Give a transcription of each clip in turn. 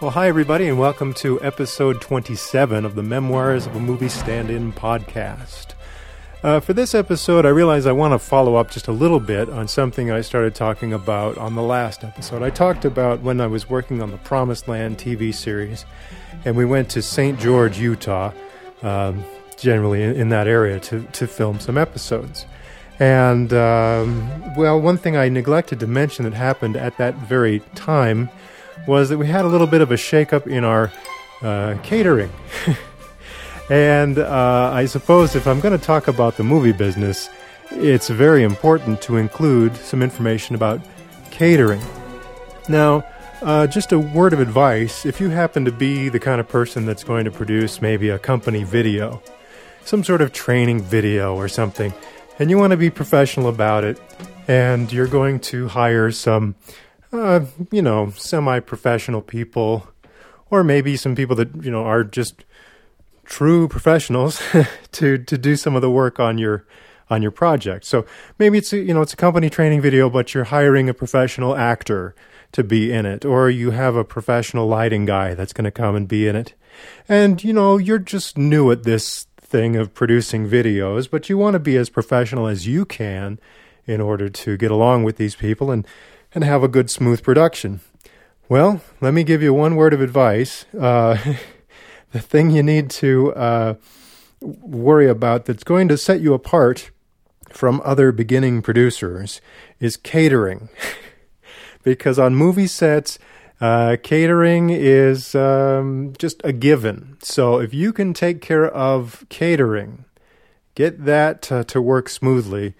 Well, hi, everybody, and welcome to episode 27 of the Memoirs of a Movie Stand In podcast. Uh, for this episode, I realize I want to follow up just a little bit on something I started talking about on the last episode. I talked about when I was working on the Promised Land TV series, and we went to St. George, Utah, um, generally in, in, that area, to, to film some episodes. And, um, well, one thing I neglected to mention that happened at that very time was that we had a little bit of a shakeup in our uh, catering. and uh, I suppose if I'm going to talk about the movie business, it's very important to include some information about catering. Now, uh, just a word of advice if you happen to be the kind of person that's going to produce maybe a company video, some sort of training video or something, and you want to be professional about it, and you're going to hire some uh, you know, semi professional people, or maybe some people that, you know, are just true professionals to, to do some of the work on your on your project. So maybe it's a, you know it's a company training video, but you're hiring a professional actor to be in it, or you have a professional lighting guy that's going to come and be in it, and you know you're just new at this thing of producing videos, but you want to be as professional as you can in order to get along with these people and and have a good, smooth production? Well, let me give you one word of advice. Uh, the thing you need to uh, worry about that's going to set you apart from other beginning producers is catering. because on movie sets, uh, catering is um, just a given. So if you can take care of catering, get that to work smoothly,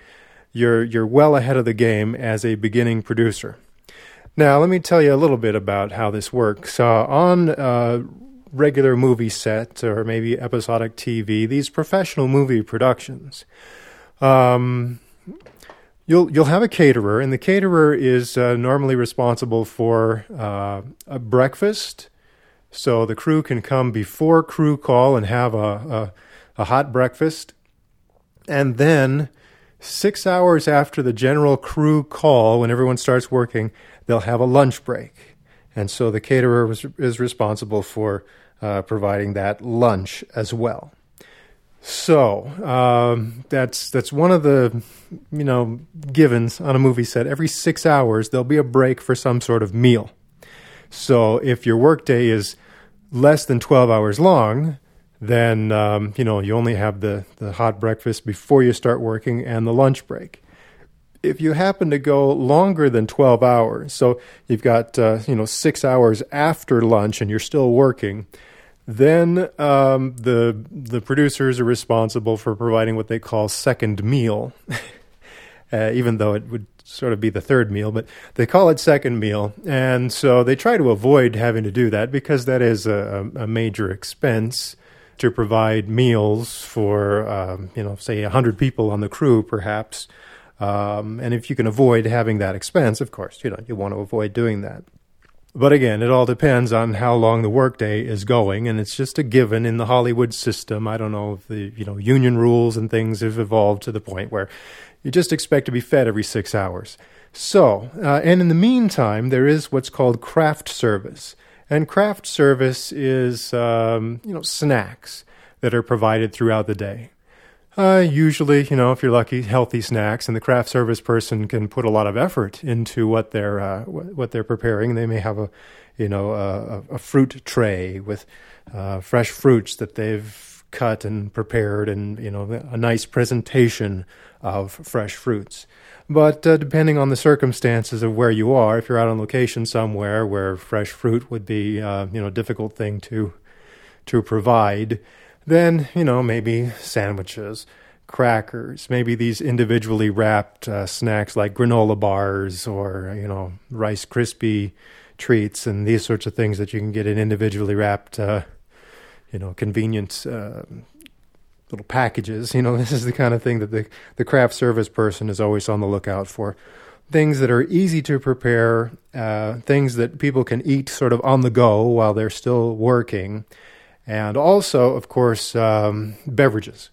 you're you're well ahead of the game as a beginning producer. Now, let me tell you a little bit about how this works. Uh, on a regular movie set or maybe episodic TV, these professional movie productions, um, you'll you'll have a caterer, and the caterer is uh, normally responsible for uh, a breakfast. So the crew can come before crew call and have a, a, a hot breakfast, and then Six hours after the general crew call, when everyone starts working, they'll have a lunch break. And so the caterer was, is responsible for uh, providing that lunch as well. So um, that's that's one of the you know givens on a movie set. Every six hours there'll be a break for some sort of meal. So if your workday is less than twelve hours long, then um, you know you only have the the hot breakfast before you start working and the lunch break. If you happen to go longer than 12 hours, so you've got uh, you know six hours after lunch and you're still working, then um, the the producers are responsible for providing what they call second meal, uh, even though it would sort of be the third meal, but they call it second meal, and so they try to avoid having to do that because that is a, a major expense to provide meals for, um, you know, say 100 people on the crew, perhaps. Um, and if you can avoid having that expense, of course, you know, you want to avoid doing that. But again, it all depends on how long the workday is going, and it's just a given in the Hollywood system. I don't know if the you know union rules and things have evolved to the point where you just expect to be fed every six hours. So, uh, and in the meantime, there is what's called craft service, and craft service is, um, you know, snacks that are provided throughout the day. Uh, usually, you know, if you're lucky, healthy snacks, and the craft service person can put a lot of effort into what they're uh, what they're preparing. They may have a, you know, a, a fruit tray with uh, fresh fruits that they've cut and prepared, and you know, a nice presentation of fresh fruits. But uh, depending on the circumstances of where you are, if you're out on location somewhere where fresh fruit would be, uh, you know, a difficult thing to to provide, then you know maybe sandwiches, crackers, maybe these individually wrapped uh, snacks like granola bars or you know Rice Krispie treats and these sorts of things that you can get in individually wrapped, uh, you know, convenience uh, little packages. You know, this is the kind of thing that the, the craft service person is always on the lookout for. Things that are easy to prepare, uh, things that people can eat sort of on the go while they're still working, and also, of course, um, beverages.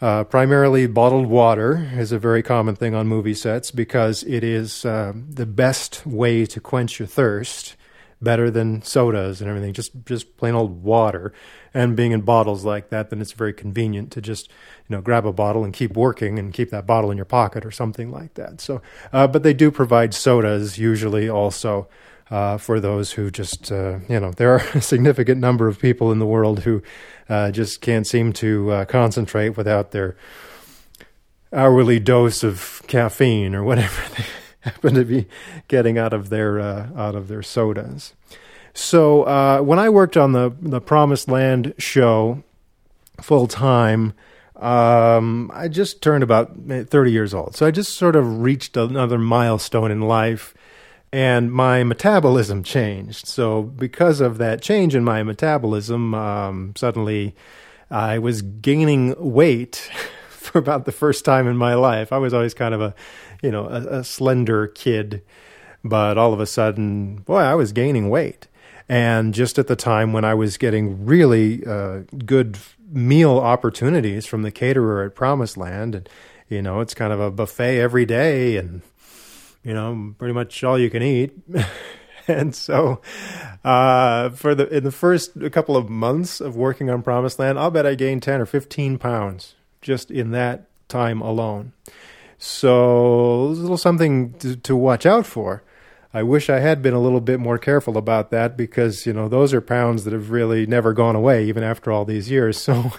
Uh, primarily, bottled water is a very common thing on movie sets because it is uh, the best way to quench your thirst better than sodas and everything. Just just plain old water, and being in bottles like that, then it's very convenient to just you know grab a bottle and keep working and keep that bottle in your pocket or something like that. So, uh, but they do provide sodas usually also. Uh, for those who just, uh, you know, there are a significant number of people in the world who uh, just can't seem to uh, concentrate without their hourly dose of caffeine or whatever happen to be getting out of their uh, out of their sodas. So uh, when I worked on the the Promised Land show full time, um, I just turned about thirty years old. So I just sort of reached another milestone in life. And my metabolism changed. So, because of that change in my metabolism, um, suddenly I was gaining weight for about the first time in my life. I was always kind of a, you know, a, a slender kid, but all of a sudden, boy, I was gaining weight. And just at the time when I was getting really uh, good meal opportunities from the caterer at Promised Land, and you know, it's kind of a buffet every day, and you know, pretty much all you can eat. and so, uh, for the in the first couple of months of working on Promised Land, I'll bet I gained ten or fifteen pounds just in that time alone. So, a little something to, to watch out for. I wish I had been a little bit more careful about that because, you know, those are pounds that have really never gone away even after all these years. So,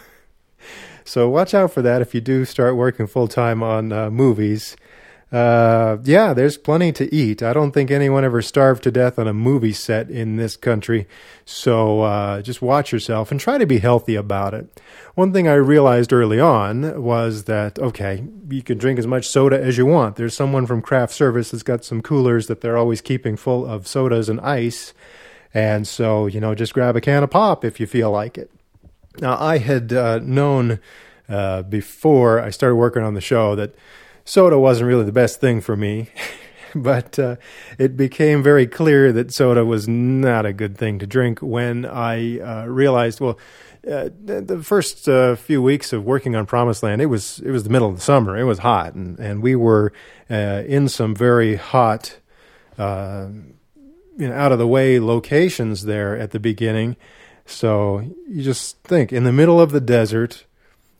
so watch out for that if you do start working full time on uh, movies uh, yeah, there's plenty to eat. I don't think anyone ever starved to death on a movie set in this country. So uh, just watch yourself and try to be healthy about it. One thing I realized early on was that, okay, you can drink as much soda as you want. There's someone from craft service that's got some coolers that they're always keeping full of sodas and ice. And so, you know, just grab a can of pop if you feel like it. Now, I had uh, known uh, before I started working on the show that soda wasn't really the best thing for me. but uh, it became very clear that soda was not a good thing to drink when I uh, realized, well, uh, the first uh, few weeks of working on Promised Land, it was it was the middle of the summer. It was hot, and and we were uh, in some very hot, uh, you know, out of the way locations there at the beginning. So you just think in the middle of the desert,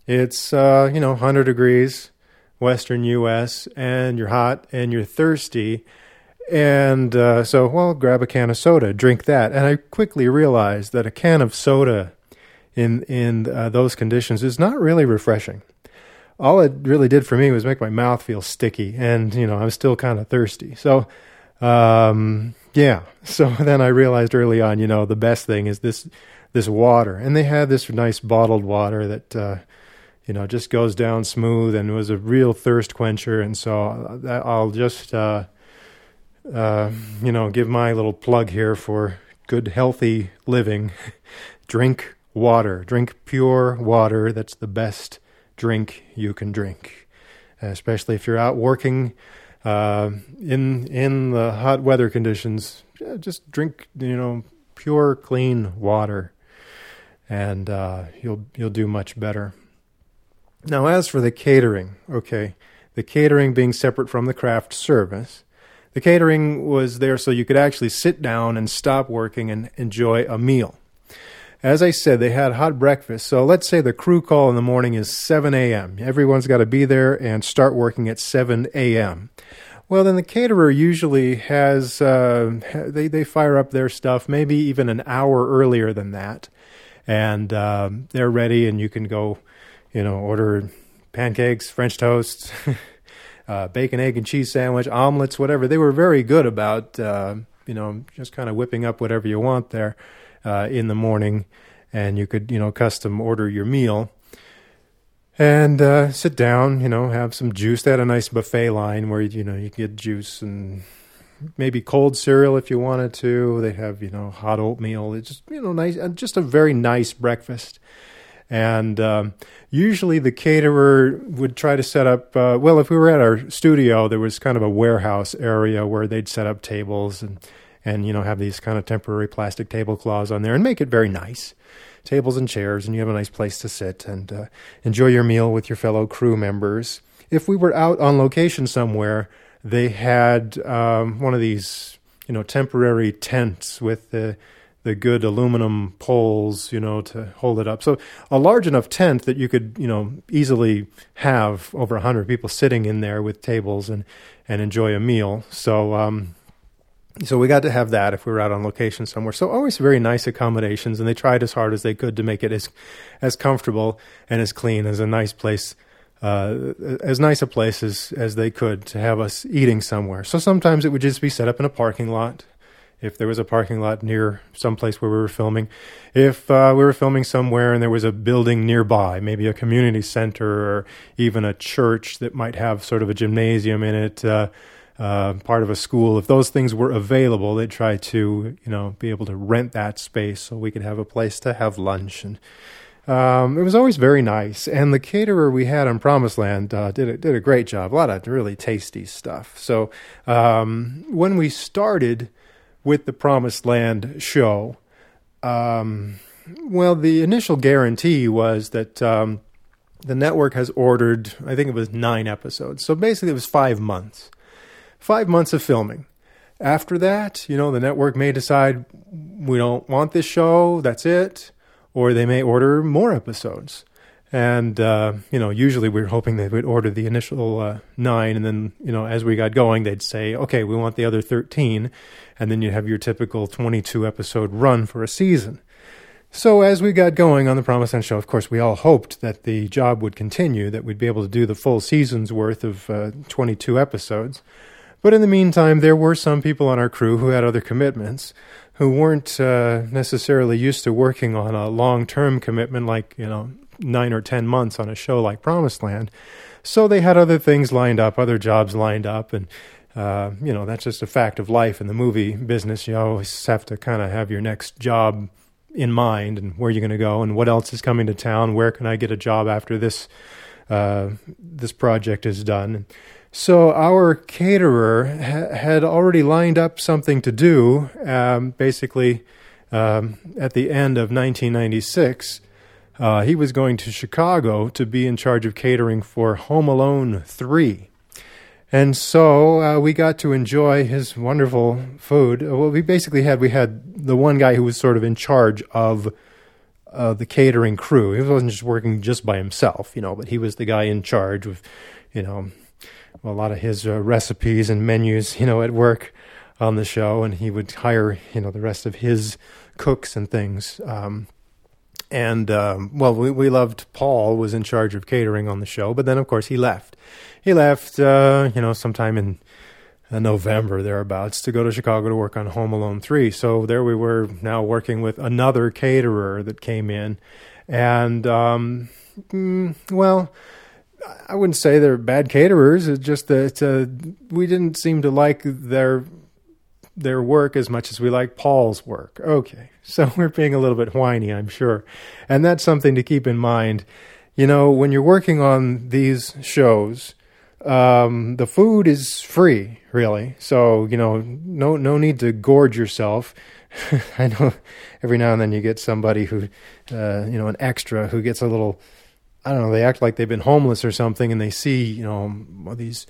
it's you know 100 degrees Western U.S. and you're hot and you're thirsty. And uh, so, well, grab a can of soda, drink that. And I quickly realized that a can of soda in in uh, those conditions is not really refreshing. All it really did for me was make my mouth feel sticky, and you know I'm still kind of thirsty. So, um, yeah. So then I realized early on, you know, the best thing is this this water, and they had this nice bottled water that uh, you know, just goes down smooth and was a real thirst quencher. And so uh, I'll just, uh, uh, you know, give my little plug here for good, healthy living. drink water, drink pure water. That's the best drink you can drink, especially if you're out working uh, in in the hot weather conditions. Just drink, you know, pure, clean water, and uh, you'll you'll do much better. Now, as for the catering, okay, the catering being separate from the craft service, the catering was there so you could actually sit down and stop working and enjoy a meal. As I said, they had hot breakfast. So let's say the crew call in the morning is 7 a.m. Everyone's got to be there and start working at 7 a.m. Well, then the caterer usually has, uh, they, they fire up their stuff maybe even an hour earlier than that. And uh, they're ready, and you can go you know, order pancakes, French toast, uh, bacon, egg, and cheese sandwich, omelets, whatever. They were very good about, uh, you know, just kind of whipping up whatever you want there uh, in the morning, and you could, you know, custom order your meal. And uh, sit down, you know, have some juice. They had a nice buffet line where you know you get juice and maybe cold cereal if you wanted to. They have you know hot oatmeal. It's just you know nice, just a very nice breakfast. And um, usually the caterer would try to set up, uh, well, if we were at our studio, there was kind of a warehouse area where they'd set up tables and, and you know, have these kind of temporary plastic tablecloths on there and make it very nice. Tables and chairs, and you have a nice place to sit and uh, enjoy your meal with your fellow crew members. If we were out on location somewhere, they had um, one of these you know temporary tents with the the good aluminum poles, you know, to hold it up. So a large enough tent that you could, you know, easily have over a hundred people sitting in there with tables and and enjoy a meal. So um, so we got to have that if we were out on location somewhere. So always very nice accommodations, and they tried as hard as they could to make it as as comfortable and as clean as a nice place, uh, as nice a place as as they could to have us eating somewhere. So sometimes it would just be set up in a parking lot, if there was a parking lot near some place where we were filming, if uh, we were filming somewhere and there was a building nearby, maybe a community center or even a church that might have sort of a gymnasium in it, uh, uh, part of a school, if those things were available, they'd try to, you know, be able to rent that space so we could have a place to have lunch and. Um, it was always very nice, and the caterer we had on Promised Land uh, did a, did a great job. A lot of really tasty stuff. So um, when we started, with the Promised Land show. Um, well, the initial guarantee was that um, the network has ordered, I think it was nine episodes. So basically, it was five months. Five months of filming. After that, you know, the network may decide we don't want this show, that's it, or they may order more episodes. And, uh, you know, usually we are hoping they would order the initial uh, nine, and then, you know, as we got going, they'd say, okay, we want the other 13. And then you have your typical 22 episode run for a season. So as we got going on the Promised Land show, of course, we all hoped that the job would continue, that we'd be able to do the full season's worth of uh, 22 episodes. But in the meantime, there were some people on our crew who had other commitments, who weren't uh, necessarily used to working on a long term commitment like, you know, nine or ten months on a show like Promised Land. So they had other things lined up, other jobs lined up, and uh, you know that's just a fact of life in the movie business. You always have to kind of have your next job in mind and where you're going to go and what else is coming to town. Where can I get a job after this uh, this project is done? So our caterer ha- had already lined up something to do. Um, basically, um, at the end of 1996 uh, he was going to Chicago to be in charge of catering for Home Alone 3. And so uh, we got to enjoy his wonderful food. Uh, what we basically had, we had the one guy who was sort of in charge of uh, the catering crew. He wasn't just working just by himself, you know, but he was the guy in charge of, you know, a lot of his uh, recipes and menus, you know, at work on the show. And he would hire, you know, the rest of his cooks and things. Um, and um, well, we, we loved Paul was in charge of catering on the show, but then of course he left. He left, uh, you know, sometime in uh, November thereabouts to go to Chicago to work on Home Alone three. So there we were now working with another caterer that came in, and um, mm, well. I wouldn't say they're bad caterers. It's just that uh, we didn't seem to like their their work as much as we like Paul's work. Okay, so we're being a little bit whiny, I'm sure. And that's something to keep in mind. You know, when you're working on these shows, um, the food is free, really. So, you know, no, no need to gorge yourself. I know every now and then you get somebody who, uh, you know, an extra who gets a little, I don't know, they act like they've been homeless or something and they see, you know, these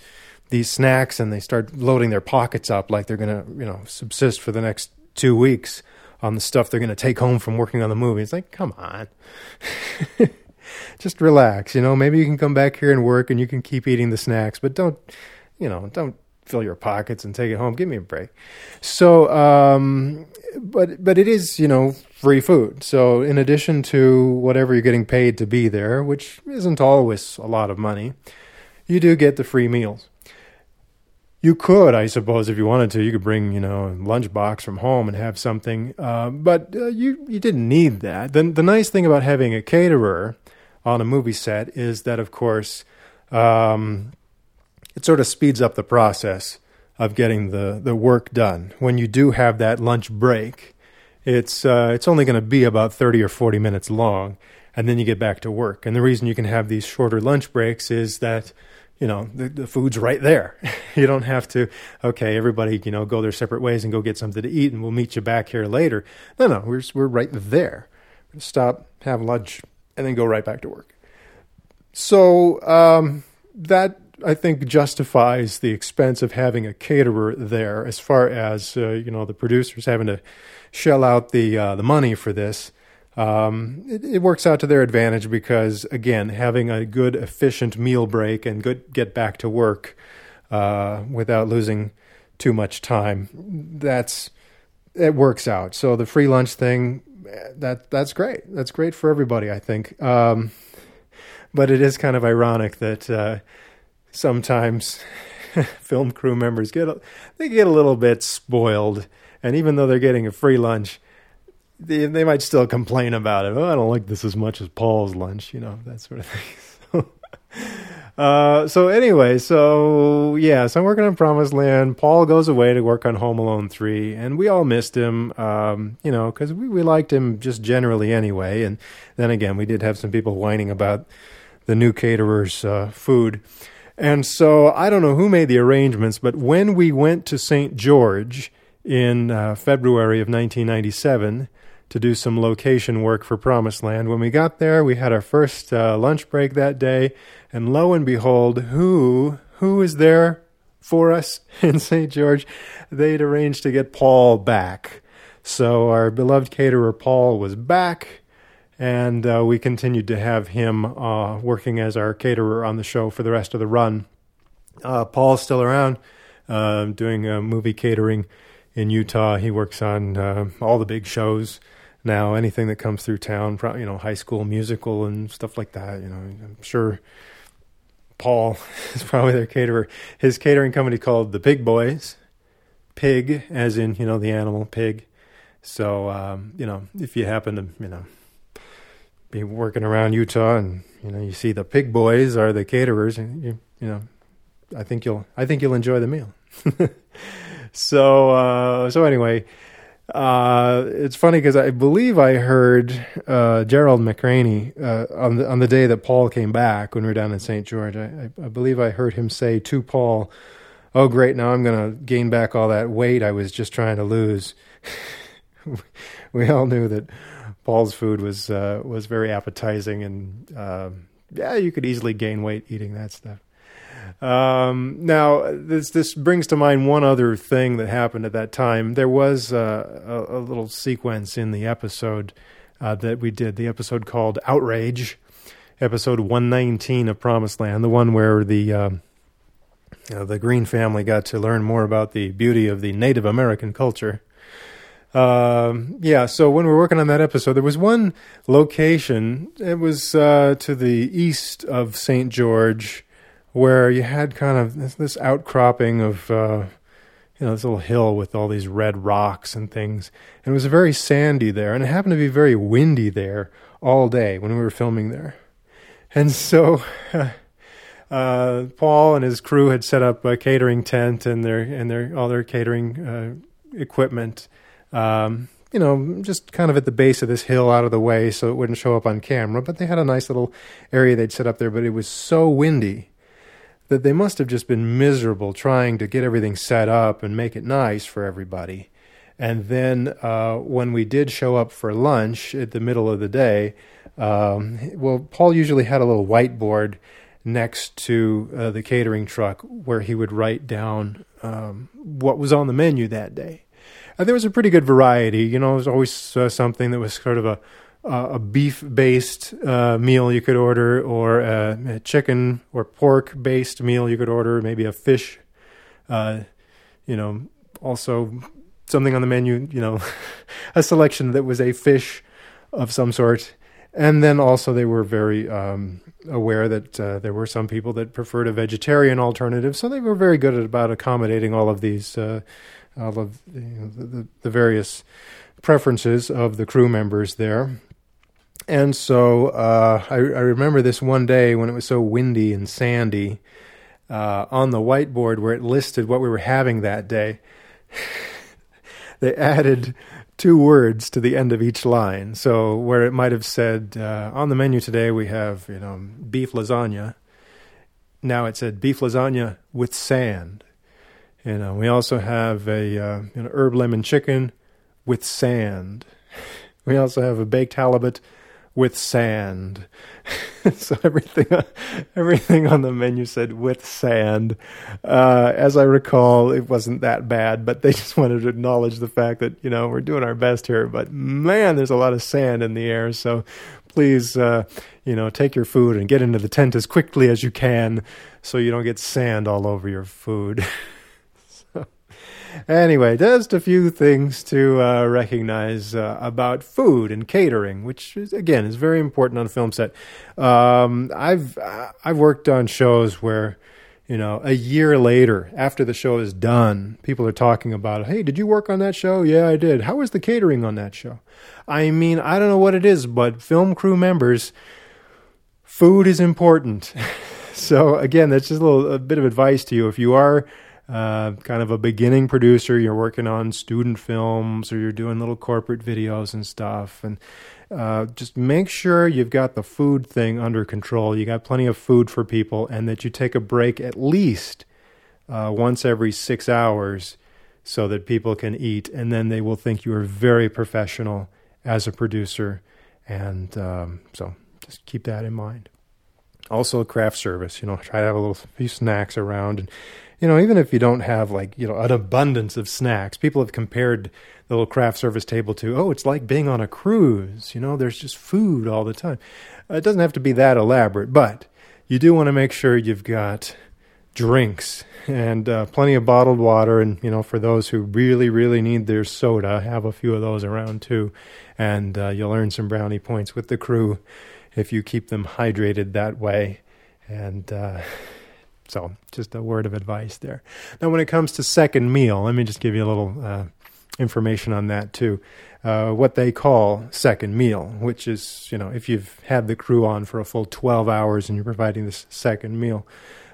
these snacks and they start loading their pockets up like they're going to, you know, subsist for the next two weeks on the stuff they're going to take home from working on the movie. It's like, come on. Just relax, you know. Maybe you can come back here and work and you can keep eating the snacks, but don't, you know, don't fill your pockets and take it home. Give me a break. So, um, but but it is, you know, free food. So, in addition to whatever you're getting paid to be there, which isn't always a lot of money, you do get the free meals. You could, I suppose, if you wanted to, you could bring, you know, a lunchbox from home and have something. Uh, but uh, you you didn't need that. The the nice thing about having a caterer on a movie set is that, of course, um, it sort of speeds up the process of getting the the work done. When you do have that lunch break, it's uh, it's only going to be about thirty or forty minutes long, and then you get back to work. And the reason you can have these shorter lunch breaks is that you know the, the food's right there. You don't have to okay everybody you know go their separate ways and go get something to eat and we'll meet you back here later. No no we're we're right there. Stop have lunch and then go right back to work. So um, that I think justifies the expense of having a caterer there, as far as uh, you know the producers having to shell out the uh, the money for this. Um, it, it, works out to their advantage because again, having a good efficient meal break and good get back to work uh, without losing too much time, that's it works out. So the free lunch thing, that that's great. That's great for everybody, I think. Um, but it is kind of ironic that uh, sometimes film crew members get a, they get a little bit spoiled, and even though they're getting a free lunch, they, they might still complain about it. Oh, I don't like this as much as Paul's lunch, you know, that sort of thing. So, uh, so anyway, so yeah, so I'm working on Promised Land. Paul goes away to work on Home Alone 3, and we all missed him, um, you know, because we, we liked him just generally anyway. And then again, we did have some people whining about the new caterer's uh, food. And so I don't know who made the arrangements, but when we went to St. George in uh, February of 1997 to do some location work for Promised Land, when we got there, we had our first uh, lunch break that day, and lo and behold, who who is there for us in St. George? They'd arranged to get Paul back. So our beloved caterer Paul was back and uh, we continued to have him uh, working as our caterer on the show for the rest of the run. Uh, Paul's still around, uh, doing movie catering in Utah. He works on uh, all the big shows now. Anything that comes through town, you know, high school musical and stuff like that. You know, I'm sure Paul is probably their caterer. His catering company called the Pig Boys, pig as in you know the animal pig. So um, you know, if you happen to you know be working around Utah and you know you see the pig boys are the caterers and you you know I think you'll I think you'll enjoy the meal. so uh, so anyway, uh, it's funny because I believe I heard uh, Gerald McRaney uh, on the on the day that Paul came back when we were down in St. George. I, I, believe I heard him say to Paul, "Oh great, now I'm going to gain back all that weight I was just trying to lose." we all knew that Paul's food was uh, was very appetizing, and uh, yeah, you could easily gain weight eating that stuff. Um, now, this this brings to mind one other thing that happened at that time. There was uh, a, a, little sequence in the episode uh, that we did, the episode called "Outrage," episode one nineteen of Promised Land, the one where the um, uh, the Green family got to learn more about the beauty of the Native American culture. Um, yeah, so when we were working on that episode, there was one location. It was uh, to the east of St. George, where you had kind of this, this outcropping of, uh, you know, this little hill with all these red rocks and things. And it was very sandy there, and it happened to be very windy there all day when we were filming there. And so. Uh, Paul and his crew had set up a catering tent and their and their all their catering uh, equipment um, you know, just kind of at the base of this hill out of the way so it wouldn't show up on camera. But they had a nice little area they'd set up there, but it was so windy that they must have just been miserable trying to get everything set up and make it nice for everybody. And then uh, when we did show up for lunch at the middle of the day, um, well, Paul usually had a little whiteboard next to uh, the catering truck where he would write down um, what was on the menu that day. And there was a pretty good variety. You know, there was always uh, something that was sort of a a beef based uh, meal you could order, or a, a chicken or pork based meal you could order, maybe a fish. Uh, you know, also something on the menu. You know, a selection that was a fish of some sort. And then also they were very um, aware that uh, there were some people that preferred a vegetarian alternative, so they were very good at about accommodating all of these uh, all of you know, the, the various preferences of the crew members there. And so uh, I, I, remember this one day when it was so windy and sandy uh, on the whiteboard where it listed what we were having that day. they added two words to the end of each line. So where it might have said uh, on the menu today we have you know beef lasagna. Now it said beef lasagna with sand. You know, we also have a uh, you know, herb lemon chicken with sand. We also have a baked halibut with sand. so everything, everything on the menu said with sand. Uh, as I recall, it wasn't that bad, but they just wanted to acknowledge the fact that you know we're doing our best here. But man, there's a lot of sand in the air. So please, uh, you know, take your food and get into the tent as quickly as you can, so you don't get sand all over your food. Anyway, just a few things to uh, recognize uh, about food and catering, which is, again is very important on a film set. Um, I've I've worked on shows where you know a year later, after the show is done, people are talking about, "Hey, did you work on that show?" "Yeah, I did." "How was the catering on that show?" I mean, I don't know what it is, but film crew members, food is important. so again, that's just a little a bit of advice to you if you are uh, kind of a beginning producer, you're working on student films or you're doing little corporate videos and stuff, and uh, just make sure you've got the food thing under control. You got plenty of food for people, and that you take a break at least uh, once every six hours so that people can eat, and then they will think you are very professional as a producer. And um, so just keep that in mind. Also, a craft service, you know, try to have a little few snacks around and you know, even if you don't have like, you know, an abundance of snacks, people have compared the little craft service table to, oh, it's like being on a cruise. You know, there's just food all the time. it doesn't have to be that elaborate, but you do want to make sure you've got drinks and uh, plenty of bottled water. And, you know, for those who really, really need their soda, have a few of those around too. And uh, you'll earn some brownie points with the crew if you keep them hydrated that way. And, uh, so, just a word of advice there. Now, when it comes to second meal, let me just give you a little uh, information on that too. Uh, what they call second meal, which is, you know, if you've had the crew on for a full 12 hours and you're providing this second meal.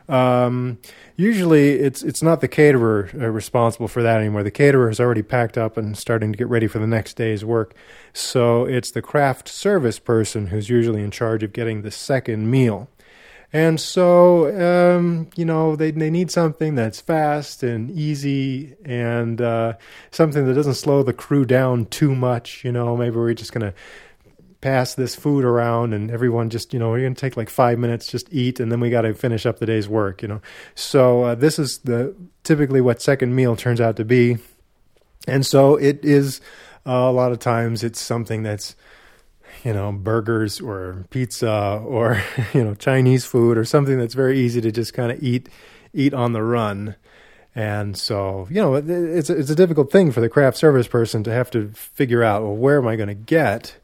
Um, usually it's it's not the caterer uh, responsible for that anymore. The caterer is already packed up and starting to get ready for the next day's work. So it's the craft service person who's usually in charge of getting the second meal. And so, um, you know, they they need something that's fast and easy and uh, something that doesn't slow the crew down too much. You know, maybe we're just gonna pass this food around and everyone just you know we're going to take like five minutes just eat and then we got to finish up the day's work you know so uh, this is the typically what second meal turns out to be and so it is uh, a lot of times it's something that's you know, burgers or pizza or, you know, Chinese food or something that's very easy to just kind of eat, eat on the run. And so, you know, it's it's a difficult thing for the craft service person to have to figure out, well, where am I going to get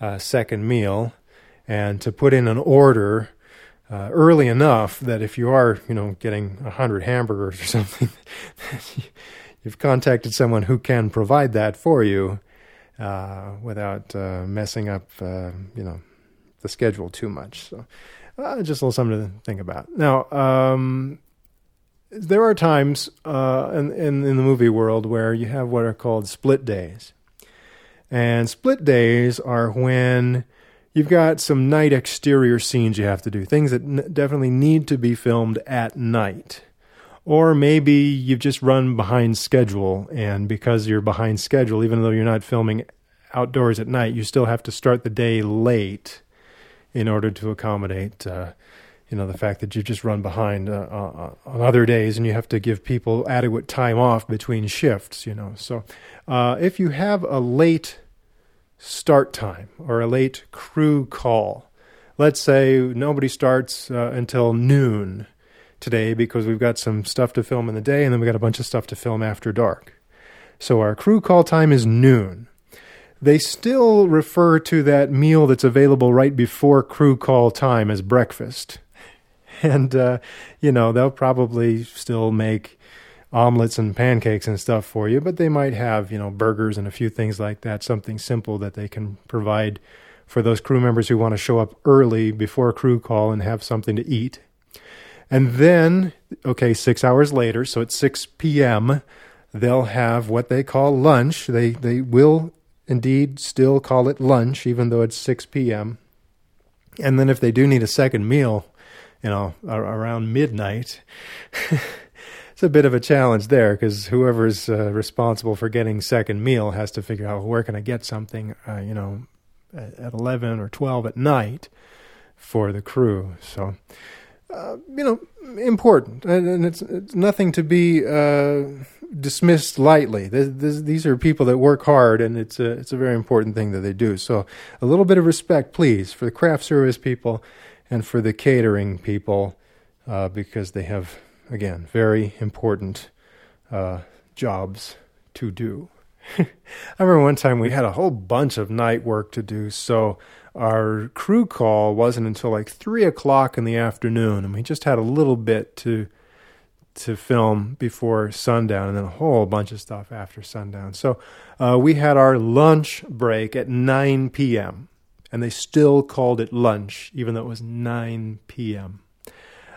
a second meal and to put in an order uh, early enough that if you are, you know, getting a hundred hamburgers or something, you've contacted someone who can provide that for you uh, without uh, messing up, uh, you know, the schedule too much. So, uh, just a little something to think about. Now, um, there are times uh, in, in, in the movie world where you have what are called split days, and split days are when you've got some night exterior scenes you have to do, things that n- definitely need to be filmed at night. Or maybe you've just run behind schedule, and because you're behind schedule, even though you're not filming outdoors at night, you still have to start the day late in order to accommodate, uh, you know, the fact that you've just run behind uh, uh, on other days, and you have to give people adequate time off between shifts. You know, so uh, if you have a late start time or a late crew call, let's say nobody starts uh, until noon today because we've got some stuff to film in the day and then we got a bunch of stuff to film after dark. So our crew call time is noon. They still refer to that meal that's available right before crew call time as breakfast. And, uh, you know, they'll probably still make omelets and pancakes and stuff for you, but they might have, you know, burgers and a few things like that, something simple that they can provide for those crew members who want to show up early before crew call and have something to eat and then, okay, six hours later, so at 6 p.m., they'll have what they call lunch. They, they will indeed still call it lunch, even though it's 6 p.m. And then if they do need a second meal, you know, around midnight, it's a bit of a challenge there because whoever's uh, responsible for getting second meal has to figure out where can I get something, uh, you know, at, at 11 or 12 at night for the crew. So, uh, you know, important. And, and it's, it's, nothing to be uh, dismissed lightly. This, this, these are people that work hard, and it's a, it's a very important thing that they do. So, a little bit of respect, please, for the craft service people and for the catering people, uh, because they have, again, very important uh, jobs to do. I remember one time we had a whole bunch of night work to do, so our crew call wasn't until like three o'clock in the afternoon, and we just had a little bit to to film before sundown, and then a whole bunch of stuff after sundown. So uh, we had our lunch break at 9 p.m., and they still called it lunch, even though it was 9 p.m.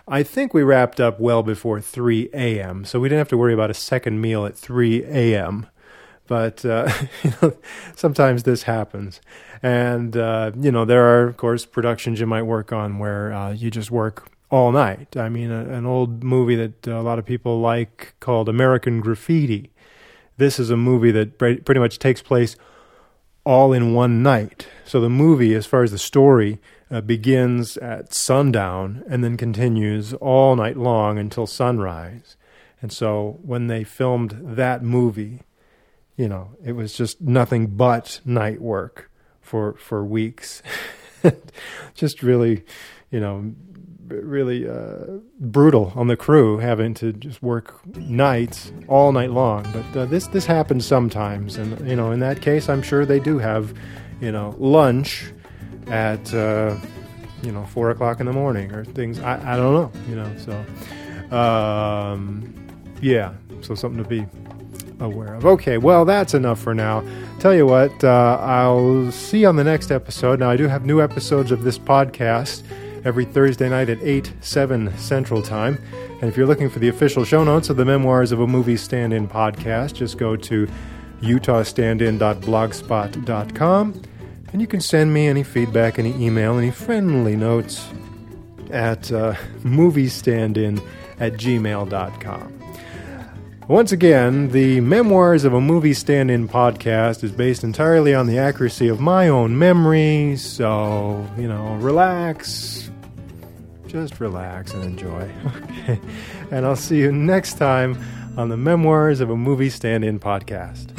I think we wrapped up well before 3 a.m., so we didn't have to worry about a second meal at 3 a.m. But uh, sometimes this happens, and uh, you know there are of course productions you might work on where uh, you just work all night. I mean, a, an old movie that a lot of people like called American Graffiti. This is a movie that pretty much takes place all in one night. So the movie, as far as the story, uh, begins at sundown and then continues all night long until sunrise. And so when they filmed that movie, you know, it was just nothing but night work for for weeks. just really, you know, really uh, brutal on the crew having to just work nights all night long. But uh, this this happens sometimes, and you know, in that case, I'm sure they do have, you know, lunch at uh, you know four o'clock in the morning or things. I I don't know, you know. So, um, yeah, so something to be aware of. Okay, well, that's enough for now. Tell you what, uh, I'll see you on the next episode. Now, I do have new episodes of this podcast every Thursday night at 8, 7 Central Time. And if you're looking for the official show notes of the Memoirs of a Movie Stand In podcast, just go to utahstandin.blogspot.com and you can send me any feedback, any email, any friendly notes at uh, moviestandin at gmail.com. Once again, the Memoirs of a Movie Stand In podcast is based entirely on the accuracy of my own memory, so, you know, relax. Just relax and enjoy. Okay. And I'll see you next time on the Memoirs of a Movie Stand In podcast.